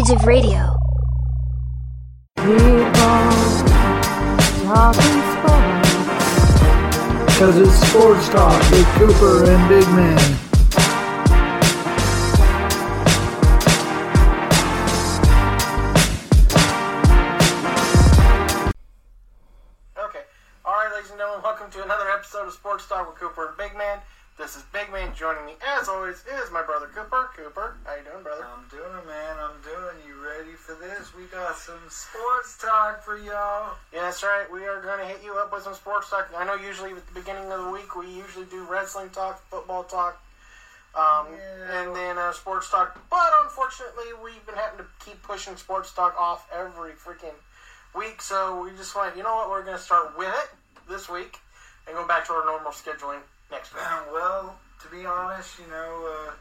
Age of Radio. Because it's sports talk with Cooper and Big Man. Okay. All right, ladies and gentlemen, welcome to another episode of Sports Talk with Cooper and Big Man. This is Big Man. Joining me, as always, is my brother Cooper. Cooper, how you doing, brother? I'm doing it, man. I'm doing. You ready for this? We got some sports talk for y'all. Yeah, that's right. We are going to hit you up with some sports talk. I know usually at the beginning of the week we usually do wrestling talk, football talk, um, Yeah. and then uh, sports talk. But unfortunately, we've been having to keep pushing sports talk off every freaking week. So we just went, you know what? We're going to start with it this week and go back to our normal scheduling next week. well, to be honest, you know, uh,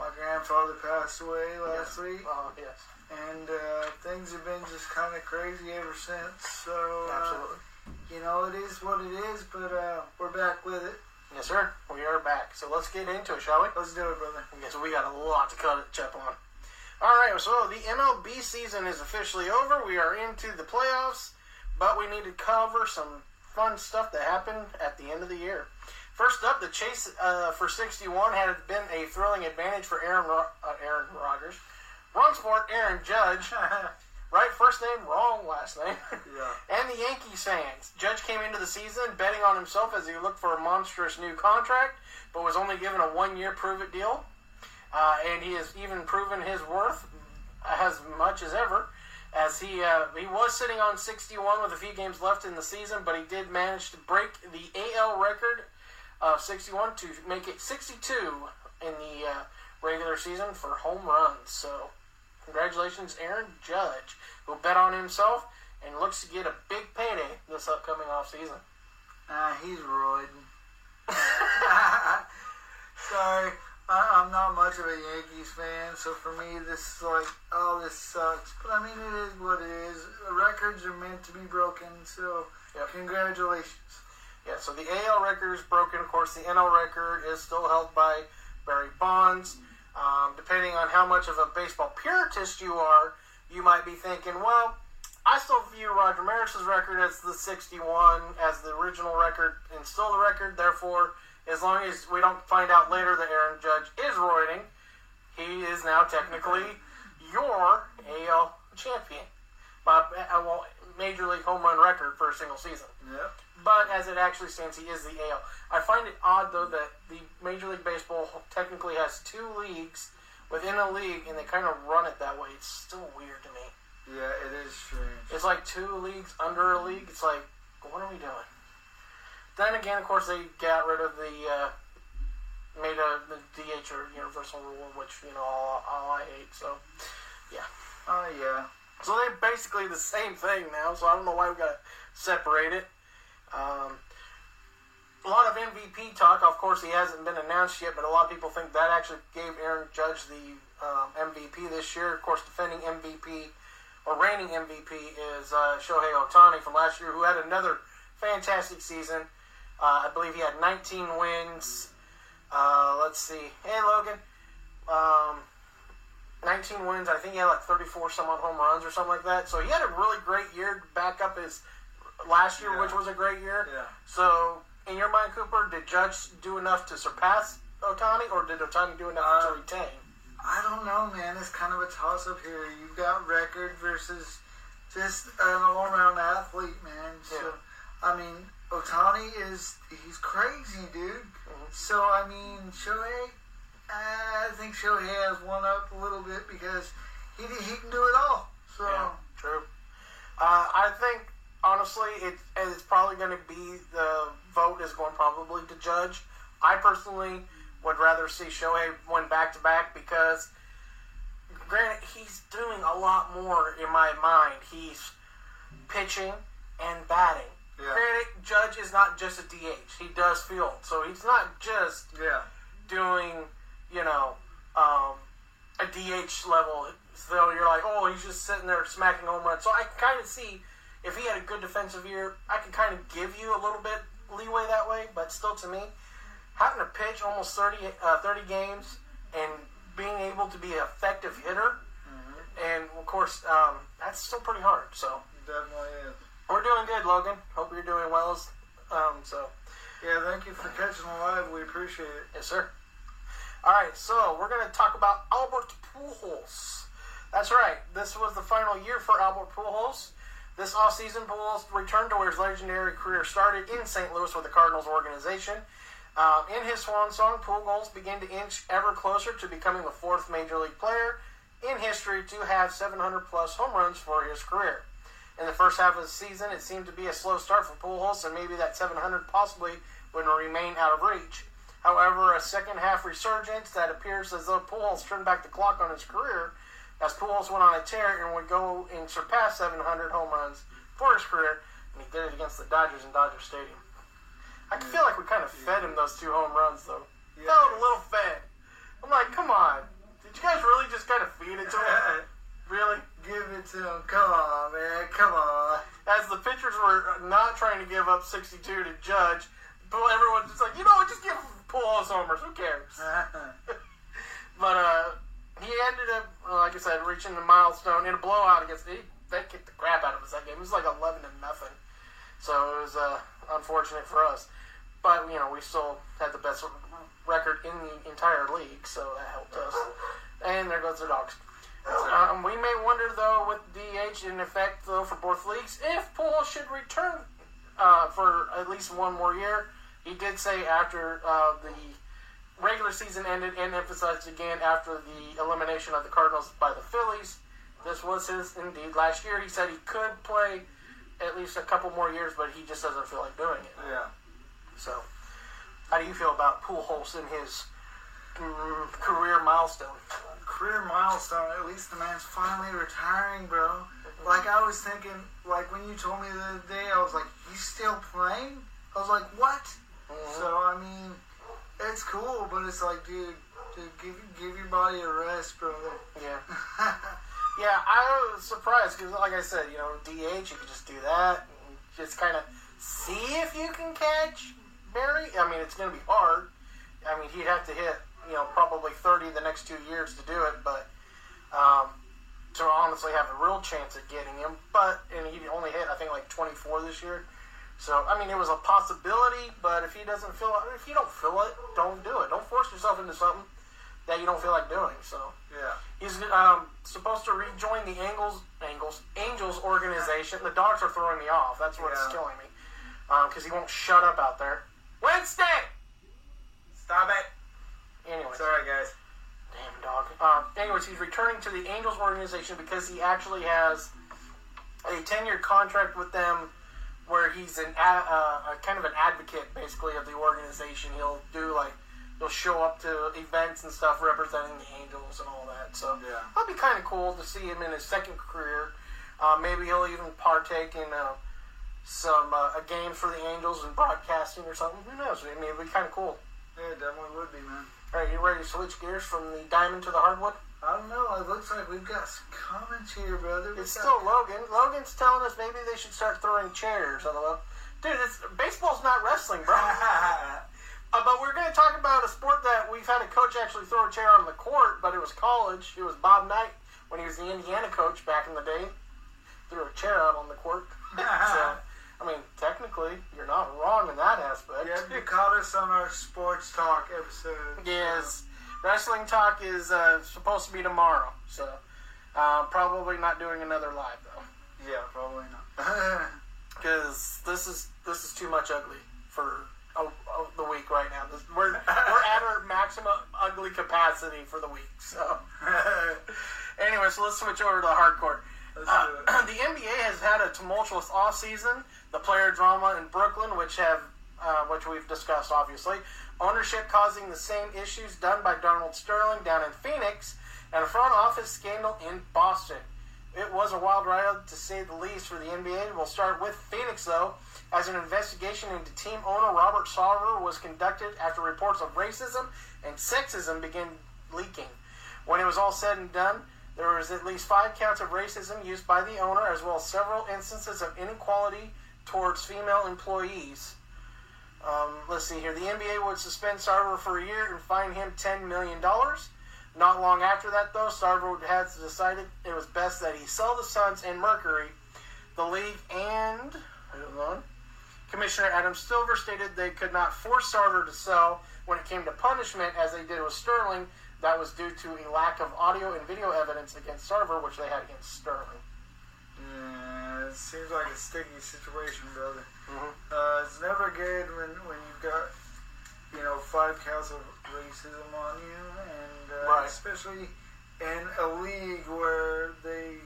my grandfather passed away last week, Uh, yes, and uh, things have been just kind of crazy ever since. So, uh, absolutely. you know, it is what it is, but uh, we're back with it. Yes, sir. We are back. So let's get into it, shall we? Let's do it, brother. Okay, so we got a lot to cut it chip on. All right, so the MLB season is officially over. We are into the playoffs, but we need to cover some fun stuff that happened at the end of the year. First up, the chase uh, for 61 had been a thrilling advantage for Aaron Ro- uh, Aaron Rodgers. Wrong sport, Aaron Judge. right, first name, wrong last name. Yeah. and the Yankees fans. Judge came into the season betting on himself as he looked for a monstrous new contract, but was only given a one-year prove-it deal. Uh, and he has even proven his worth as much as ever, as he uh, he was sitting on 61 with a few games left in the season, but he did manage to break the AL record of 61 to make it 62 in the uh, regular season for home runs. So, congratulations, Aaron Judge, who bet on himself and looks to get a big payday this upcoming off season. Ah, he's roiding. Sorry, I, I'm not much of a Yankees fan, so for me, this is like, oh, this sucks. But I mean, it is what it is. Records are meant to be broken, so Yep. congratulations. Yeah, so the AL record is broken. Of course, the NL record is still held by Barry Bonds. Um, depending on how much of a baseball puritist you are, you might be thinking, well, I still view Roger Maris's record as the 61, as the original record, and still the record. Therefore, as long as we don't find out later that Aaron Judge is roiding, he is now technically your AL champion. By, uh, well, Major League home run record for a single season Yep. but as it actually stands, he is the AL. I find it odd though that the Major League Baseball technically has two leagues within a league, and they kind of run it that way. It's still weird to me. Yeah, it is strange. It's like two leagues under a league. It's like, what are we doing? Then again, of course, they got rid of the uh, made a the DH or universal rule, which you know all, all I hate. So yeah. Oh, yeah. So they're basically the same thing now. So I don't know why we gotta separate it. Um, a lot of MVP talk. Of course, he hasn't been announced yet, but a lot of people think that actually gave Aaron Judge the um, MVP this year. Of course, defending MVP or reigning MVP is uh, Shohei Ohtani from last year, who had another fantastic season. Uh, I believe he had 19 wins. Uh, let's see. Hey, Logan. Um, 19 wins. I think he had like 34 some odd home runs or something like that. So he had a really great year back up his last year, Yeah. which was a great year. Yeah. So, in your mind, Cooper, did Judge do enough to surpass Ohtani, or did Ohtani do enough Uh, to retain? I don't know, man. It's kind of a toss up here. You've got record versus just an all around athlete, man. So, Yeah. I mean, Ohtani is he's crazy, dude. So, I mean, Shohei, I think Shohei has one up a little bit because he he can do it all. So, Yeah, true. Uh, I think honestly, it it's probably going to be the vote is going probably to Judge. I personally would rather see Shohei win back to back because, granted, he's doing a lot more in my mind. He's pitching and batting. Yeah. Granted, Judge is not just a DH. He does field, so he's not just Yeah. doing, you know, um, a DH level. So you're like, oh, he's just sitting there smacking home runs. So I can kind of see if he had a good defensive year, I can kind of give you a little bit leeway that way. But still, to me, having to pitch almost 30, uh, 30 games and being able to be an effective hitter, and of course, um, that's still pretty hard. So Definitely is. we're doing good, Logan. Hope you're doing well. Um, so. Yeah, thank you for catching the live. We appreciate it. Yes, sir. All right, so we're going to talk about Albert Pujols. That's right. This was the final year for Albert Pujols. This offseason, Pujols returned to where his legendary career started in St. Louis with the Cardinals organization. Uh, in his swan song, Pujols began to inch ever closer to becoming the fourth major league player in history to have 700 plus home runs for his career. In the first half of the season, it seemed to be a slow start for Pujols, and maybe that 700 possibly would remain out of reach. However, a second half resurgence that appears as though Pujols turned back the clock on his career, as Pujols went on a tear and would go and surpass 700 home runs for his career, and he did it against the Dodgers in Dodger Stadium. I mm. feel like we kind of fed him those two home runs, though. Yeah. Felt a little fed. I'm like, come on. Did you guys really just kind of feed it to him? Really? Give it to him. Come on, man. Come on. As the pitchers were not trying to give up 62 to Judge, but everyone's just like, you know what, just give Pujols homers. Who cares? But uh, he ended up, like I said, reaching the milestone in a blowout against. He, they kicked the crap out of us that game. It was like eleven to nothing. So it was uh, unfortunate for us. But you know, we still had the best record in the entire league, so that helped us. And there goes the dogs. Um, we may wonder, though, with DH in effect, though, for both leagues, if Poole should return uh, for at least one more year. He did say after uh, the regular season ended and emphasized again after the elimination of the Cardinals by the Phillies. This was his indeed last year. He said he could play at least a couple more years, but he just doesn't feel like doing it. yeah. So, how do you feel about Pujols in his mm, career milestone? Career milestone. At least the man's finally retiring, bro. Like I was thinking, like when you told me the other day, I was like, "He's still playing?" I was like, "What?" So I mean, it's cool, but it's like, dude, dude give give your body a rest, brother. Yeah. Yeah, I was surprised because, like I said, you know, DH, you could just do that and just kind of see if you can catch Barry. I mean, it's going to be hard. I mean, he'd have to hit, you know, probably 30 the next two years to do it, but um, to honestly have a real chance at getting him. But, and he only hit, I think, like 24 this year. So, I mean, it was a possibility, but if he doesn't feel if you don't feel it, don't do it. Don't force yourself into something that you don't feel like doing. So, Yeah. He's um, supposed to rejoin the Angles, Angles, Angels organization. The dogs are throwing me off. That's what's Yeah. killing me. Because he won't shut up out there. Wednesday! Stop it. Anyways. Sorry, guys. Damn dog. Um, anyways, he's returning to the Angels organization because he actually has a 10 year contract with them where he's an a, uh, a kind of an advocate, basically, of the organization. He'll do like, he'll show up to events and stuff representing the Angels and all that. So Yeah. that'd be kind of cool to see him in his second career. Uh, maybe he'll even partake in uh, some uh, a game for the Angels and broadcasting or something. Who knows? I mean, it'd be kind of cool. Yeah, it definitely would be, man. All right, you ready to switch gears from the diamond to the hardwood? I don't know. It looks like we've got some comments here, brother. It's We've still got- Logan. Logan's telling us maybe they should start throwing chairs. Although, dude, it's, baseball's not wrestling, bro. Uh, but we're going to talk about a sport that we've had a coach actually throw a chair on the court, but it was college. It was Bob Knight when he was the Indiana coach back in the day. Threw a chair out on the court. so, I mean, technically, you're not wrong in that aspect. Yeah, you caught us on our sports talk episode. Yes, wrestling talk is uh, supposed to be tomorrow, so uh, probably not doing another live though, Yeah, probably not. because this is this is too much ugly for uh, uh, the week right now. This, we're we're at our maximum ugly capacity for the week. So anyway, so let's switch over to the hardcore. Uh, the NBA has had a tumultuous offseason. The player drama in Brooklyn, which have uh, which we've discussed obviously, ownership causing the same issues done by Donald Sterling down in Phoenix, and a front office scandal in Boston. It was a wild ride to say the least for the NBA. We'll start with Phoenix though, as an investigation into team owner Robert Sarver was conducted after reports of racism and sexism began leaking. When it was all said and done, there was at least five counts of racism used by the owner, as well as several instances of inequality towards female employees. Um, let's see here. The NBA would suspend Sarver for a year and fine him $10 million. Not long after that, though, Sarver had decided it was best that he sell the Suns and Mercury. The league and on, Commissioner Adam Silver stated they could not force Sarver to sell when it came to punishment, as they did with Sterling. That was due to a lack of audio and video evidence against Sarver, which they had against Sterling. Yeah, it seems like a sticky situation, brother. Mhm. Uh, it's never good when, when you've got, you know, five counts of racism on you, and uh, Right. especially in a league where they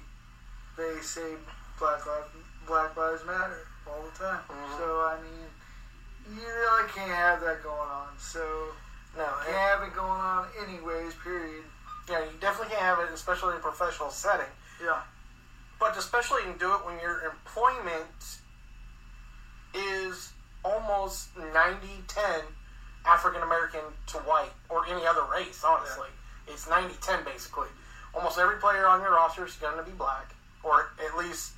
they say Black Lives Black Lives Matter all the time. Mhm. So I mean, you really can't have that going on. So No, can't and- have it going on anyways. Period. yeah, you definitely can't have it, especially in a professional setting. Yeah. But especially you can do it when your employment is almost 90-10 African American to white or any other race, honestly. It's 90-10 basically. Almost every player on your roster is going to be black, or at least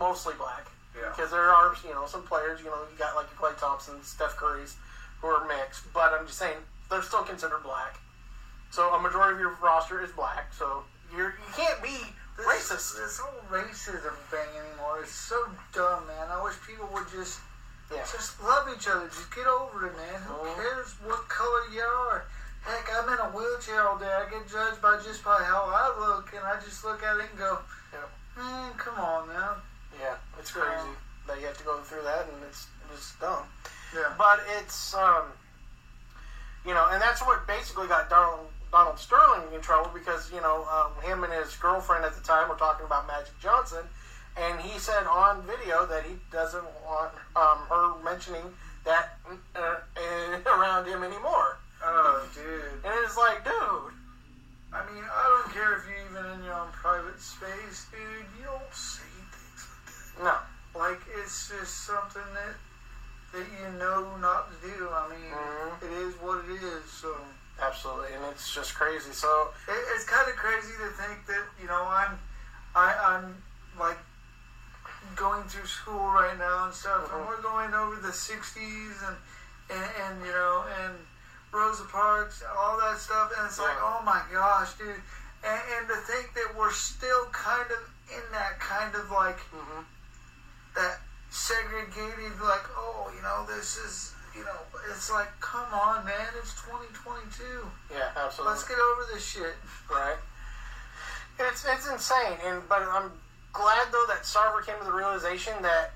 mostly black. Yeah. Because there are, you know, some players, you know, you got like Klay Thompson, Steph Curry's, who are mixed, but I'm just saying they're still considered black. So a majority of your roster is black. So you're you can't be This, racist. This whole racism thing anymore is so dumb, man. I wish people would just Yeah. just love each other. Just get over it, man. Who Mhm. cares what color you are? Heck, I'm in a wheelchair all day. I get judged by just by how I look, and I just look at it and go, Yeah. man, come on now. Yeah, it's crazy that you have to go through that, and it's it's dumb. Yeah. But it's um, you know, and that's what basically got Donald Donald Sterling in trouble because you know um, him and his girlfriend at the time were talking about Magic Johnson, and he said on video that he doesn't want um, her mentioning that uh, around him anymore. Oh, dude. And it's like, dude, I mean, I don't care if you're even in your own private space, dude. You don't say things like that. no, Like it's just something that that you know not to do. I mean, Mhm. it is what it is. So absolutely, and it's just crazy. So it, it's kind of crazy to think that you know I'm I, I'm like going through school right now and stuff, and Mhm. we're going over the '60s and and, and you know and Rosa Parks, all that stuff, and it's like, oh my gosh, dude. And, and to think that we're still kind of in that kind of like mhm. that segregated, like, oh, you know, this is, you know, it's like, come on, man, it's 2022. yeah, absolutely. Let's get over this shit. right? It's it's insane, and but I'm glad though that Sarver came to the realization that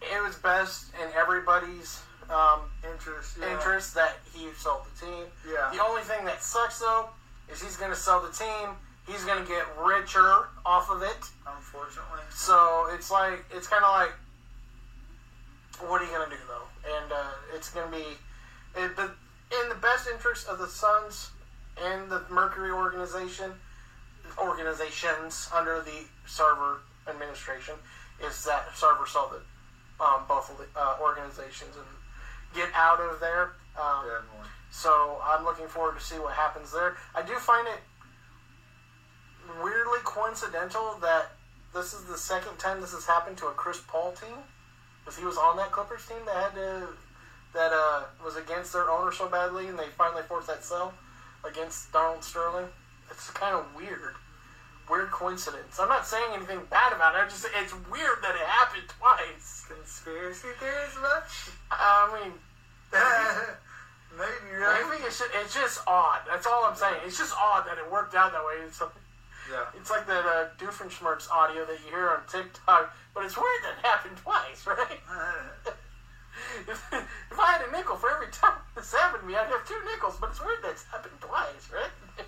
it was best in everybody's um, Interest, yeah. interest that he sold the team. Yeah. The only thing that sucks though is he's going to sell the team. He's going to get richer off of it. Unfortunately. So it's like it's kind of like, what are you gonna do though? And uh, it's gonna be it, the, in the best interest of the Suns and the Mercury organization, organizations under the Sarver administration, is that Sarver sell the um, both of the, uh, organizations and get out of there. Um, so I'm looking forward to see what happens there. I do find it weirdly coincidental that this is the second time this has happened to a Chris Paul team, because he was on that Clippers team that had to that uh, was against their owner so badly, and they finally forced that sell against Donald Sterling. It's kind of weird, weird coincidence. I'm not saying anything bad about it. I just it's weird that it happened twice. Conspiracy theories much? I mean, Maybe, right? maybe it's just, it's just odd. That's all I'm saying. It's just odd that it worked out that way. It's Yeah. it's like that uh, Doofenshmirtz audio that you hear on TikTok, but it's weird that it happened twice, right? if, if I had a nickel for every time this happened to me, I'd have two nickels, but it's weird that it's happened twice, right?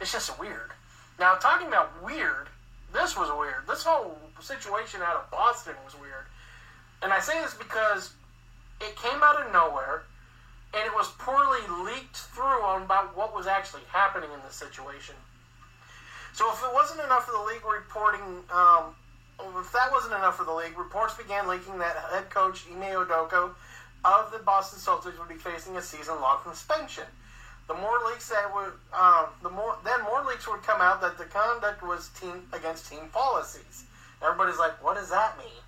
It's just weird. Now, talking about weird, this was weird. This whole situation out of Boston was weird. And I say this because it came out of nowhere. and it was poorly leaked through on about what was actually happening in the situation. So if it wasn't enough for the league reporting, um, if that wasn't enough for the league, reports began leaking that head coach Ime Udoka of the Boston Celtics would be facing a season-long suspension. The more leaks that would, um, the more then more leaks would come out that the conduct was team against team policies. Everybody's like, what does that mean?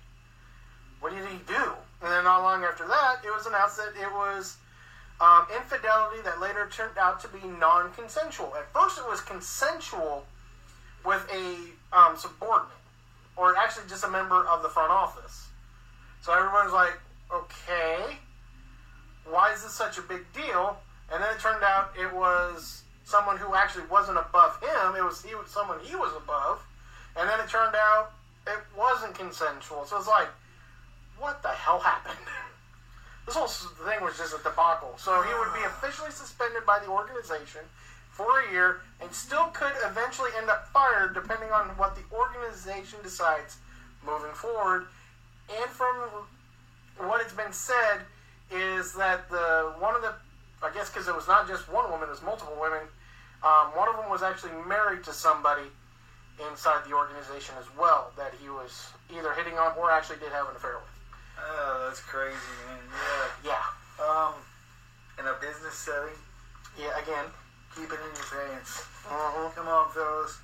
What did he do? And then not long after that, it was announced that it was um, infidelity that later turned out to be non-consensual. At first, it was consensual with a um, subordinate, or actually just a member of the front office. So everyone's like, okay, why is this such a big deal? And then it turned out it was someone who actually wasn't above him. It was he was someone he was above. And then it turned out it wasn't consensual. So it's like, what the hell happened? This whole thing was just a debacle. So he would be officially suspended by the organization for a year and still could eventually end up fired depending on what the organization decides moving forward. And from what it's been said is that the one of the I guess because it was not just one woman, it was multiple women. Um, one of them was actually married to somebody inside the organization as well that he was either hitting on or actually did have an affair with. Oh, that's crazy, man. Yeah. Yeah, Um, in a business setting, yeah. Again, keep it in your pants. uh Come on, fellas.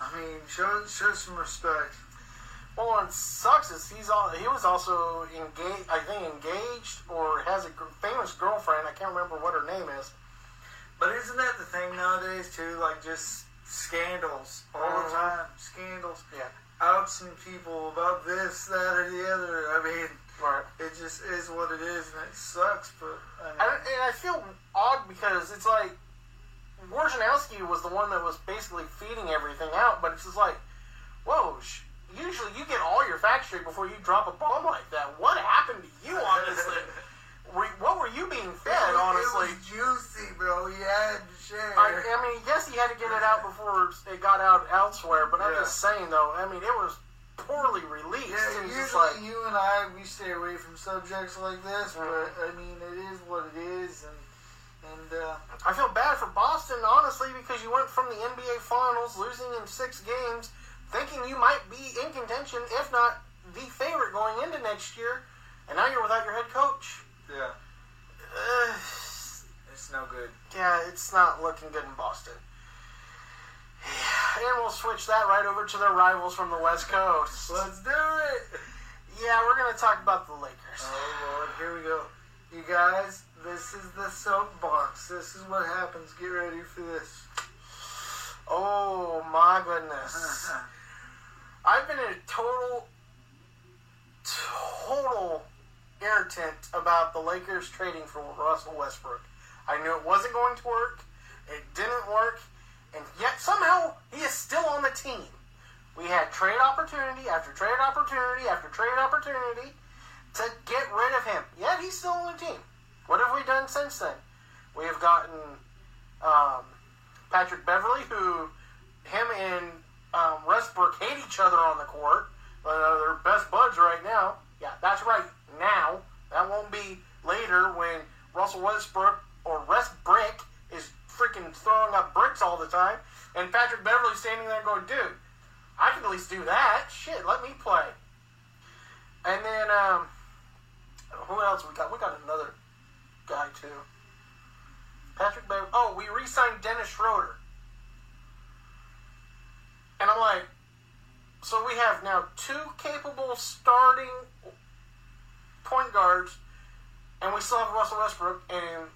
I mean, show show some respect. Well, what sucks is he's all he was also engaged. I think engaged or has a famous girlfriend. I can't remember what her name is. But isn't that the thing nowadays too? Like just scandals all the Mhm. time. Scandals. Yeah. Outsing people about this, that, or the other. I mean, Right. it just is what it is, and it sucks. But I mean, I, and I feel odd because it's like Wojnarowski was the one that was basically feeding everything out, but it's just like, whoa. Sh- usually you get all your facts straight before you drop a bomb like that. What happened to you on this thing? What were you being fed, it, honestly? it was juicy, bro. He had to share. I, I mean, yes, he had to get it out before it got out elsewhere, but I'm Yeah. just saying, though, I mean, it was poorly released. Yeah, usually like, you and I we stay away from subjects like this, Mhm. but I mean it is what it is, and and uh, I feel bad for Boston, honestly, because you went from the NBA Finals, losing in six games, thinking you might be in contention, if not the favorite going into next year, and now you're without your head coach. yeah, Uh, it's no good. yeah, it's not looking good in Boston. And we'll switch that right over to their rivals from the West Coast. Let's do it. Yeah, we're going to talk about the Lakers. Oh Lord, here we go. You guys, this is the soapbox. This is what happens. Get ready for this. Oh my goodness. I've been a total, total irritant about the Lakers trading for Russell Westbrook. I knew it wasn't going to work. It didn't work. And yet somehow he is still on the team. We had trade opportunity after trade opportunity after trade opportunity to get rid of him. Yet he's still on the team. What have we done since then? We have gotten um, Patrick Beverley, who him and um, Westbrook hate each other on the court. Uh, they're best buds right now. Yeah, that's right. Now that won't be later when Russell Westbrook or Westbrick is freaking throwing up bricks all the time, and Patrick Beverley standing there going, "Dude, I can at least do that. Shit, let me play." And then um, who else we got? We got another guy too. Patrick Beverley. Oh, we re-signed Dennis Schroeder. And I'm like, so we have now two capable starting point guards, and we still have Russell Westbrook, and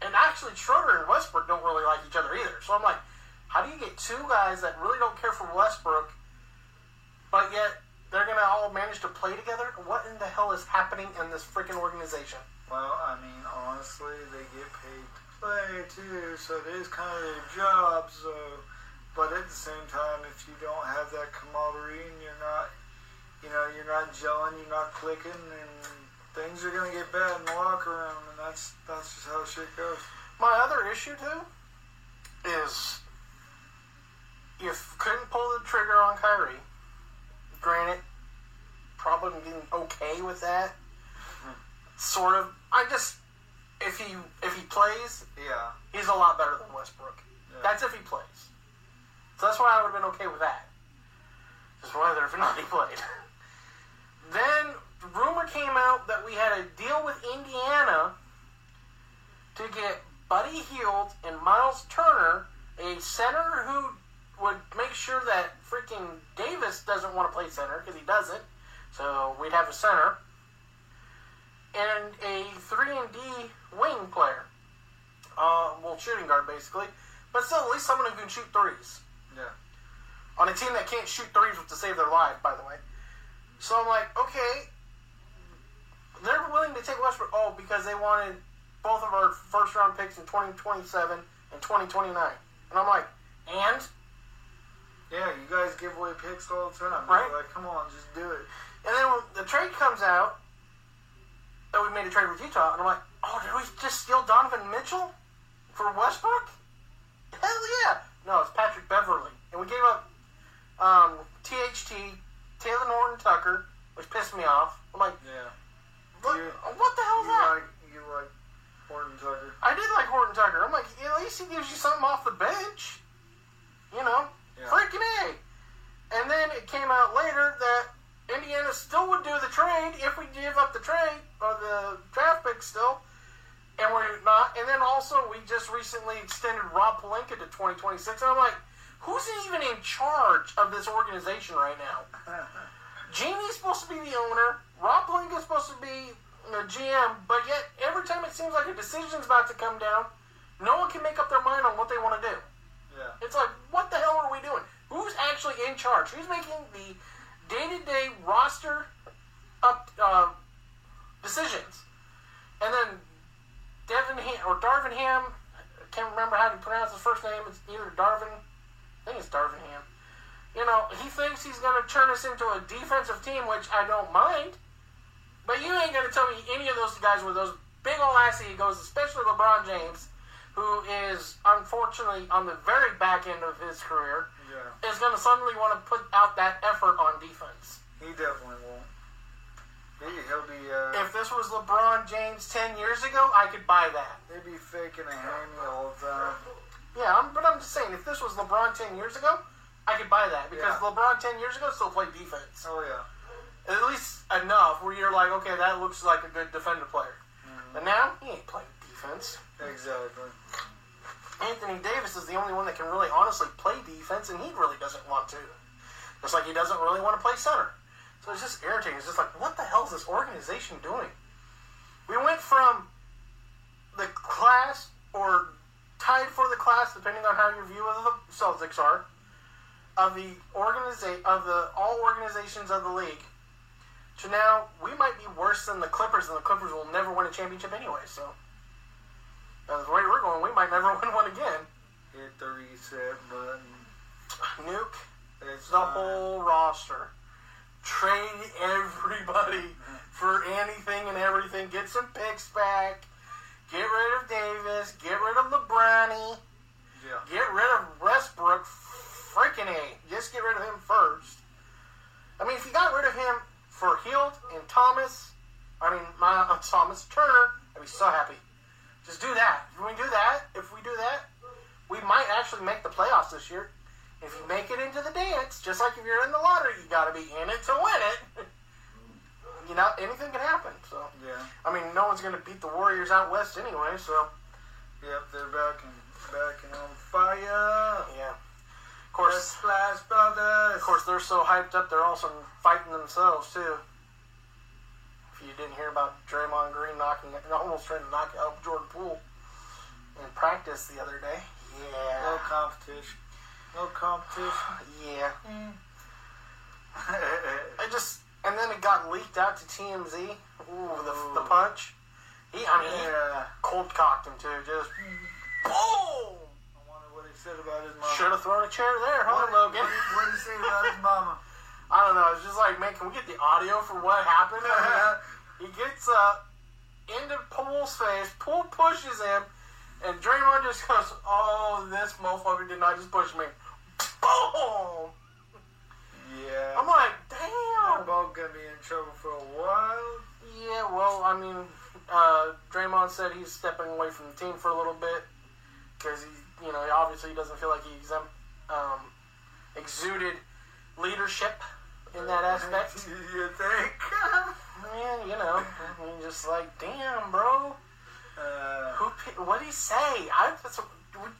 and actually Schroeder and Westbrook don't really like each other either. So I'm like, how do you get two guys that really don't care for Westbrook, but yet they're gonna all manage to play together? What in the hell is happening in this freaking organization? Well, I mean, honestly, they get paid to play too, so it is kind of their job. So, but at the same time, if you don't have that camaraderie and you're not, you know, you're not gelling, you're not clicking, and things are gonna get bad in the locker room, and that's that's just how shit goes. My other issue too is you couldn't pull the trigger on Kyrie. Granted, probably getting okay with that. Mm-hmm. Sort of. I just if he if he plays, Yeah. he's a lot better than Westbrook. Yeah. That's if he plays. So that's why I would have been okay with that. Just whether if not he played. then rumor came out that we had a deal with Indiana to get Buddy Hield and Miles Turner, a center who would make sure that freaking Davis doesn't want to play center because he doesn't. So we'd have a center and a three and D wing player. Uh, well, shooting guard basically, but still at least someone who can shoot threes Yeah. on a team that can't shoot threes to save their life, by the way. So I'm like, okay, they're willing to take Westbrook. Oh, because they wanted both of our first round picks in 2027 and 2029. And I'm like, and Yeah, you guys give away picks all the time. Right. You're like, come on, just do it. and then when the trade comes out that we made a trade with Utah, and I'm like, oh, did we just steal Donovan Mitchell for Westbrook? Hell yeah! No, it's Patrick Beverley, and we gave up um, THT, Talen Horton Tucker, which pissed me off. I'm like, Yeah. what, You- what the hell is that? like you like Horton Tucker. I did like Horton Tucker. I'm like, at least he gives you something off the bench. You know? Yeah. Freaking A. And then it came out later that Indiana still would do the trade if we give up the trade or the draft pick still. And we're not. And then also, we just recently extended Rob Pelinka to 2026. And I'm like, who's even in charge of this organization right now? Jeanie's supposed to be the owner. Rob Pelinka's supposed to be the GM, but yet every time it seems like a decision's about to come down, no one can make up their mind on what they want to do. Yeah. It's like, what the hell are we doing? Who's actually in charge? Who's making the day-to-day roster up uh, decisions? And then Devin Ham, or Darvin Ham, I can't remember how to pronounce his first name. It's either Darvin, I think it's Darvin Ham. You know, he thinks he's going to turn us into a defensive team, which I don't mind. But you ain't going to tell me any of those guys with those big old ass egos, especially LeBron James, who is unfortunately on the very back end of his career, Yeah. is going to suddenly want to put out that effort on defense. He definitely won't. He, he'll be. Uh, If this was LeBron James 10 years ago, I could buy that. They'd be faking a hammy all the time. Yeah, I'm, but I'm just saying, if this was LeBron 10 years ago, I could buy that. Because Yeah. LeBron 10 years ago still played defense. Oh yeah. At least enough where you're like, okay, that looks like a good defender player. But now, he ain't playing defense. Exactly. Anthony Davis is the only one that can really honestly play defense, and he really doesn't want to. Just like he doesn't really want to play center. So it's just irritating. It's just like, what the hell is this organization doing? We went from the class, or tied for the class, depending on how your view of the Celtics are, of the organiza- of the all organizations of the league, to now we might be worse than the Clippers, and the Clippers will never win a championship anyway. So, the way we're going, we might never win one again. Hit the reset button. Nuke It's the whole roster. Trade everybody for anything and everything. Get some picks back. Get rid of Davis. Get rid of LeBron. Yeah. Get rid of Westbrook. Freaking A. Just get rid of him first. I mean, if you got rid of him for Hield and Thomas, I mean, my uh, Thomas Turner, I'd be so happy. Just do that. If we do that, if we do that, we might actually make the playoffs this year. If you make it into the dance, just like if you're in the lottery, you got to be in it to win it. you know, anything can happen. So, Yeah. I mean, no one's going to beat the Warriors out west anyway. So, Yep. They're back and back and on fire. yeah. Of The course, Splash Brothers. Of course, they're so hyped up, they're also fighting themselves, too. You didn't hear about Draymond Green knocking, almost trying to knock out Jordan Poole in practice the other day. Yeah. No competition. No competition. Yeah. Mm. I just, and then it got leaked out to TMZ. Ooh, the, the punch. He, I mean, he yeah. cold cocked him, too. Just, mm-hmm. boom! I wonder what he said about his mama. Should have thrown a chair there, huh, What, Logan? what, what did he say about his mama? I don't know. It's just like, man, can we get the audio for what happened? He gets up into Poole's face. Poole pushes him, and Draymond just goes, "Oh, this motherfucker did not just push me." Boom! Yeah. I'm like, damn. both gonna be in trouble for a while. Yeah, well, I mean, uh, Draymond said he's stepping away from the team for a little bit because he, you know, obviously he doesn't feel like he exempt, um, exuded leadership in that aspect. you think? Man, you know, mean, just like, damn, bro. Uh, Who? What did he say? I, that's,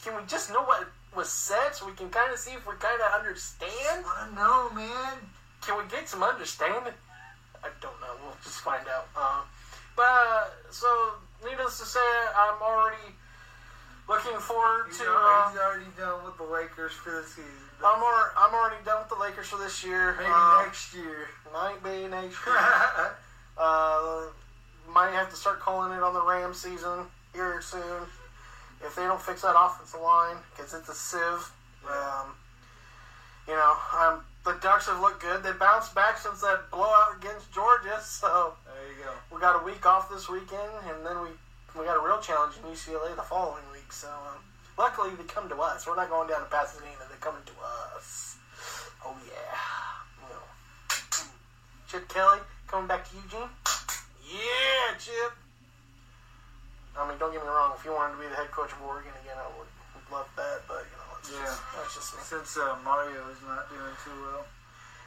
can we just know what was said so we can kind of see if we kind of understand? I don't know, man. Can we get some understanding? I don't know. We'll just find out. Uh, but uh, so, needless to say, I'm already looking forward He's, to. al- Uh, he's already done with the Lakers for the season. I'm, already, I'm already done with the Lakers for this year. Maybe Uh, next year. Might be next year. Uh, might have to start calling it on the Rams season here soon if they don't fix that offensive line because it's a sieve. Um, you know, um, the Ducks have looked good. They bounced back since that blowout against Georgia, so there you go. we got a week off this weekend, and then we we got a real challenge in UCLA the following week. So um, luckily they come to us. We're not going down to Pasadena. They're coming to us. Oh yeah. You know. Chip Kelly to Eugene. Yeah, Chip. I mean, don't get me wrong. If you wanted to be the head coach of Oregon again, I would love that. But you know, that's Yeah. just, that's just me. Since uh, Mario is not doing too well.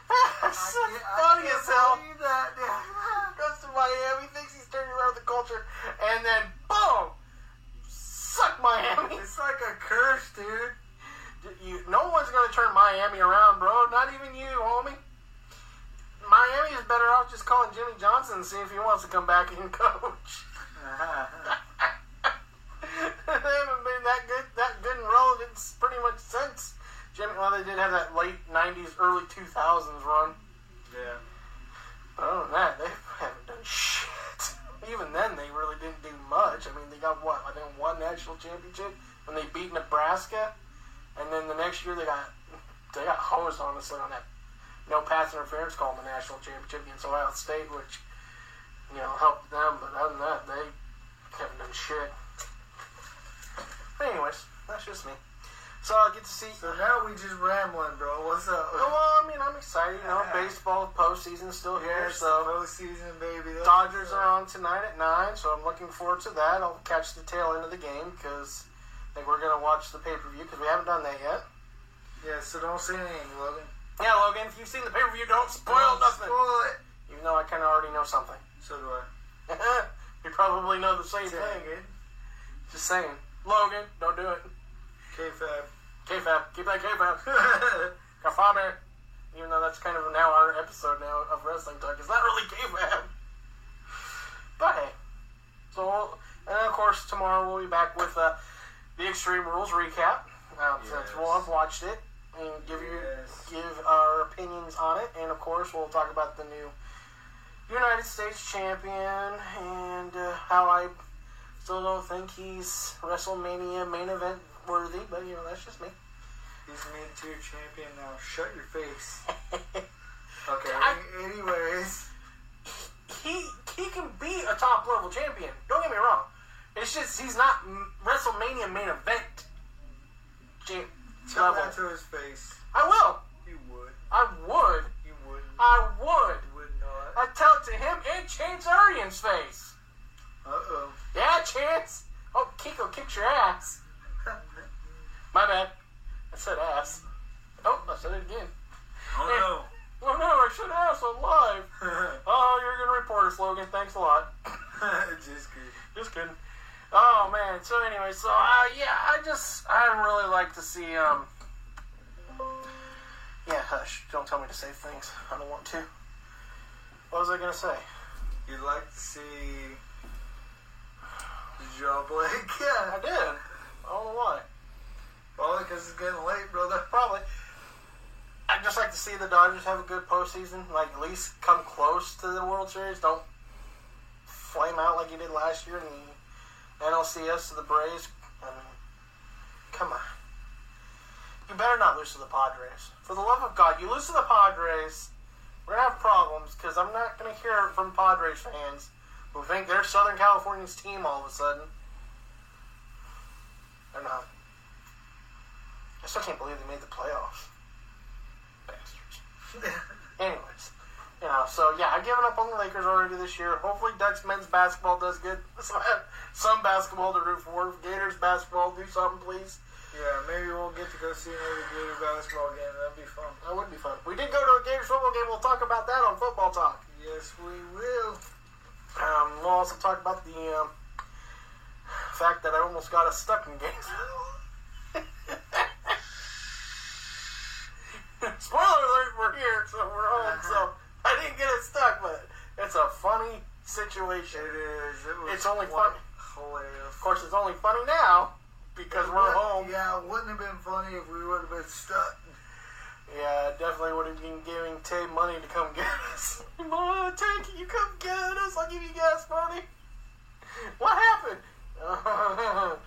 That's so I can't- I funny as hell. that, dude. goes to Miami, thinks he's turning around the culture, and then boom, suck Miami. It's like a curse, dude. You, no one's gonna turn Miami around, bro. Not even you, homie. Miami is better off just calling Jimmy Johnson and see if he wants to come back and coach. they haven't been that good, that good and relevant pretty much since Jimmy. Well, they did have that late '90s, early 2000s run. yeah. But other than that, they haven't done shit. Even then, they really didn't do much. I mean, they got what? I think one national championship when they beat Nebraska, and then the next year they got they got hosed honestly on that no pass interference call in the national championship against Ohio State, which you know helped them. But other than that, they haven't done shit. But anyways, that's just me. So I get to see. So now we just rambling, bro. What's up? Oh, well, I mean, I'm excited. You know, baseball postseason's still here, Yes, so. postseason, baby. That's Dodgers are on tonight at nine, so I'm looking forward to that. I'll catch the tail end of the game because I think we're gonna watch the pay per view because we haven't done that yet. Yeah, so don't say anything, Logan. Yeah, Logan, if you've seen the pay per view, don't spoil Don't nothing. Spoil it. Even though I kind of already know something. So do I. you probably know the same Dang thing. it. Just saying, Logan, don't do it. Kayfabe. Kayfabe, keep that kayfabe. Even though that's kind of now our episode now of wrestling talk. It's not really kayfabe. But hey. So, and of course, tomorrow we'll be back with uh, the Extreme Rules recap. Um, Since Yes. we'll have watched it and give you Yes. give our opinions on it, and of course we'll talk about the new United States champion and uh, how I still don't think he's WrestleMania main event worthy, but you know that's just me. He's mid-tier champion now. Shut your face. Okay. I- anyways. he he can be a top level champion. Don't get me wrong. It's just he's not WrestleMania main event champ Tell that to his face. I will. You would. I would. You wouldn't. I would. You would not. I tell it to him and Chance Arian's face. Uh-oh. Yeah, Chance. Oh, Kiko kicked your ass. My bad. I said ass. Oh, I said it again. Oh no. Oh no, I said ass on live. Oh, you're gonna report us, Logan. Thanks a lot. Just kidding. Just kidding. Oh man. So anyway, so uh, yeah, I just I really like to see um. Yeah, hush. Don't tell me to say things. I don't want to. What was I gonna say? You'd like to see Joe Blake? Yeah, I did. I don't know why. Probably because it's getting late, brother. Probably. I'd just like to see the Dodgers have a good postseason. Like at least come close to the World Series. Don't flame out like you did last year the NLCS to the Braves. I mean, come on. You better not lose to the Padres. For the love of God, you lose to the Padres, we're gonna have problems because I'm not gonna hear from Padres fans who think they're Southern California's team all of a sudden. They're not. I still can't believe they made the playoffs. Bastards. Anyways, Yeah, so yeah, I've given up on the Lakers already this year. Hopefully, Ducks men's basketball does good, so I have some basketball to root for. Gators basketball, do something, please. Yeah, maybe we'll get to go see another Gator basketball game. That'd be fun. That would be fun. We did go to a Gators football game. We'll talk about that on Football Talk. Yes, we will. Um, we'll also talk about the um, fact that I almost got us stuck in Gainesville. Spoiler alert, we're here, so we're home, so I didn't get it stuck, but it's a funny situation. It is. It was It's only funny. Hilarious. Of course, it's only funny now because we're home. Yeah, it wouldn't have been funny if we would have been stuck. Yeah, definitely would have been giving Tay money to come get us. Mom, Tay, can you come get us? I'll give you gas money. What happened?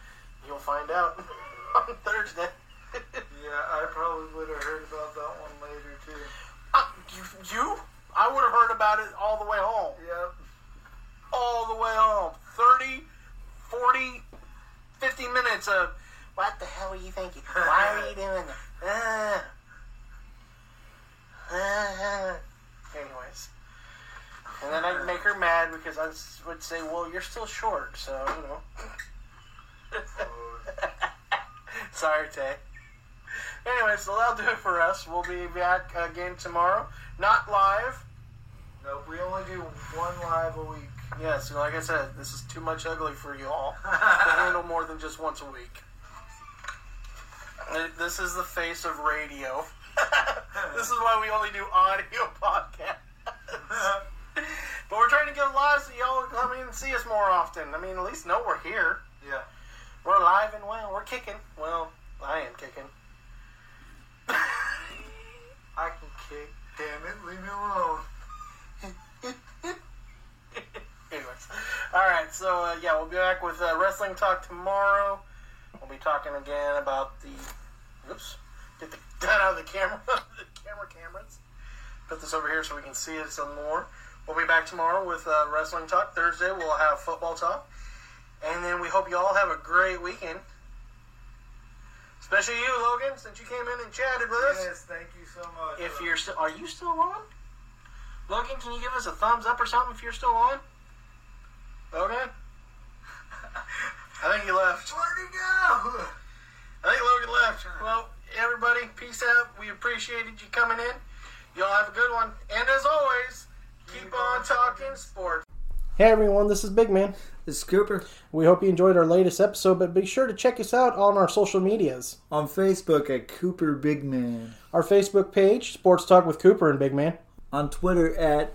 You'll find out on Thursday. Yeah, I probably would have heard about that one later too. Uh, you, you? I would have heard about it all the way home. Yep. All the way home. 30, 40, 50 minutes of, what the hell are you thinking? Why are you doing that? Anyways. And then I'd make her mad because I would say, well, you're still short, so, you know. Sorry, Tay. Anyway, so that'll do it for us. We'll be back again tomorrow. Not live. No, we only do one live a week. Yes, like I said, this is too much ugly for you all to handle more than just once a week. This is the face of radio. this is why we only do audio podcasts. but we're trying to get live so y'all come in and see us more often. I mean, at least know we're here. Yeah. We're alive and well. We're kicking. Well, I am kicking. I can kick. Damn it, leave me alone. Anyways, all right. So uh, yeah, we'll be back with uh, wrestling talk tomorrow. We'll be talking again about the. Oops. Get the gun out of the camera. the camera cameras. Put this over here so we can see it some more. We'll be back tomorrow with uh, wrestling talk. Thursday we'll have football talk, and then we hope you all have a great weekend. Especially you, Logan, since you came in and chatted with us. Yes, thank you so much. If you're still, are you still on? Logan, can you give us a thumbs up or something if you're still on? Logan? I think he left. Where'd he go? I think Logan left. Well, everybody, peace out. We appreciated you coming in. Y'all have a good one. And as always, keep on talking sports. Hey everyone, this is Big Man. This is Cooper We hope you enjoyed our latest episode, but be sure to check us out on our social medias. on Facebook at Cooper Big Man, Our Facebook page, Sports Talk with Cooper and Big Man. on Twitter at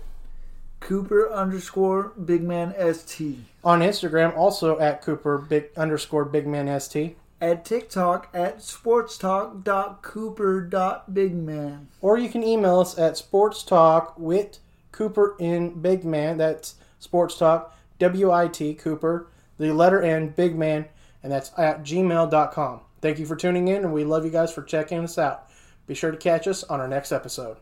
Cooper underscore Big Man ST, On Instagram, also at Cooper Big underscore Big Man ST. at TikTok at sportstalk.cooper.bigman. Or you can email us at sports talk with Cooper in Big Man. That's sports talk, W I T Cooper, the letter N, Big Man, and that's at gmail.com. Thank you for tuning in, and we love you guys for checking us out. Be sure to catch us on our next episode.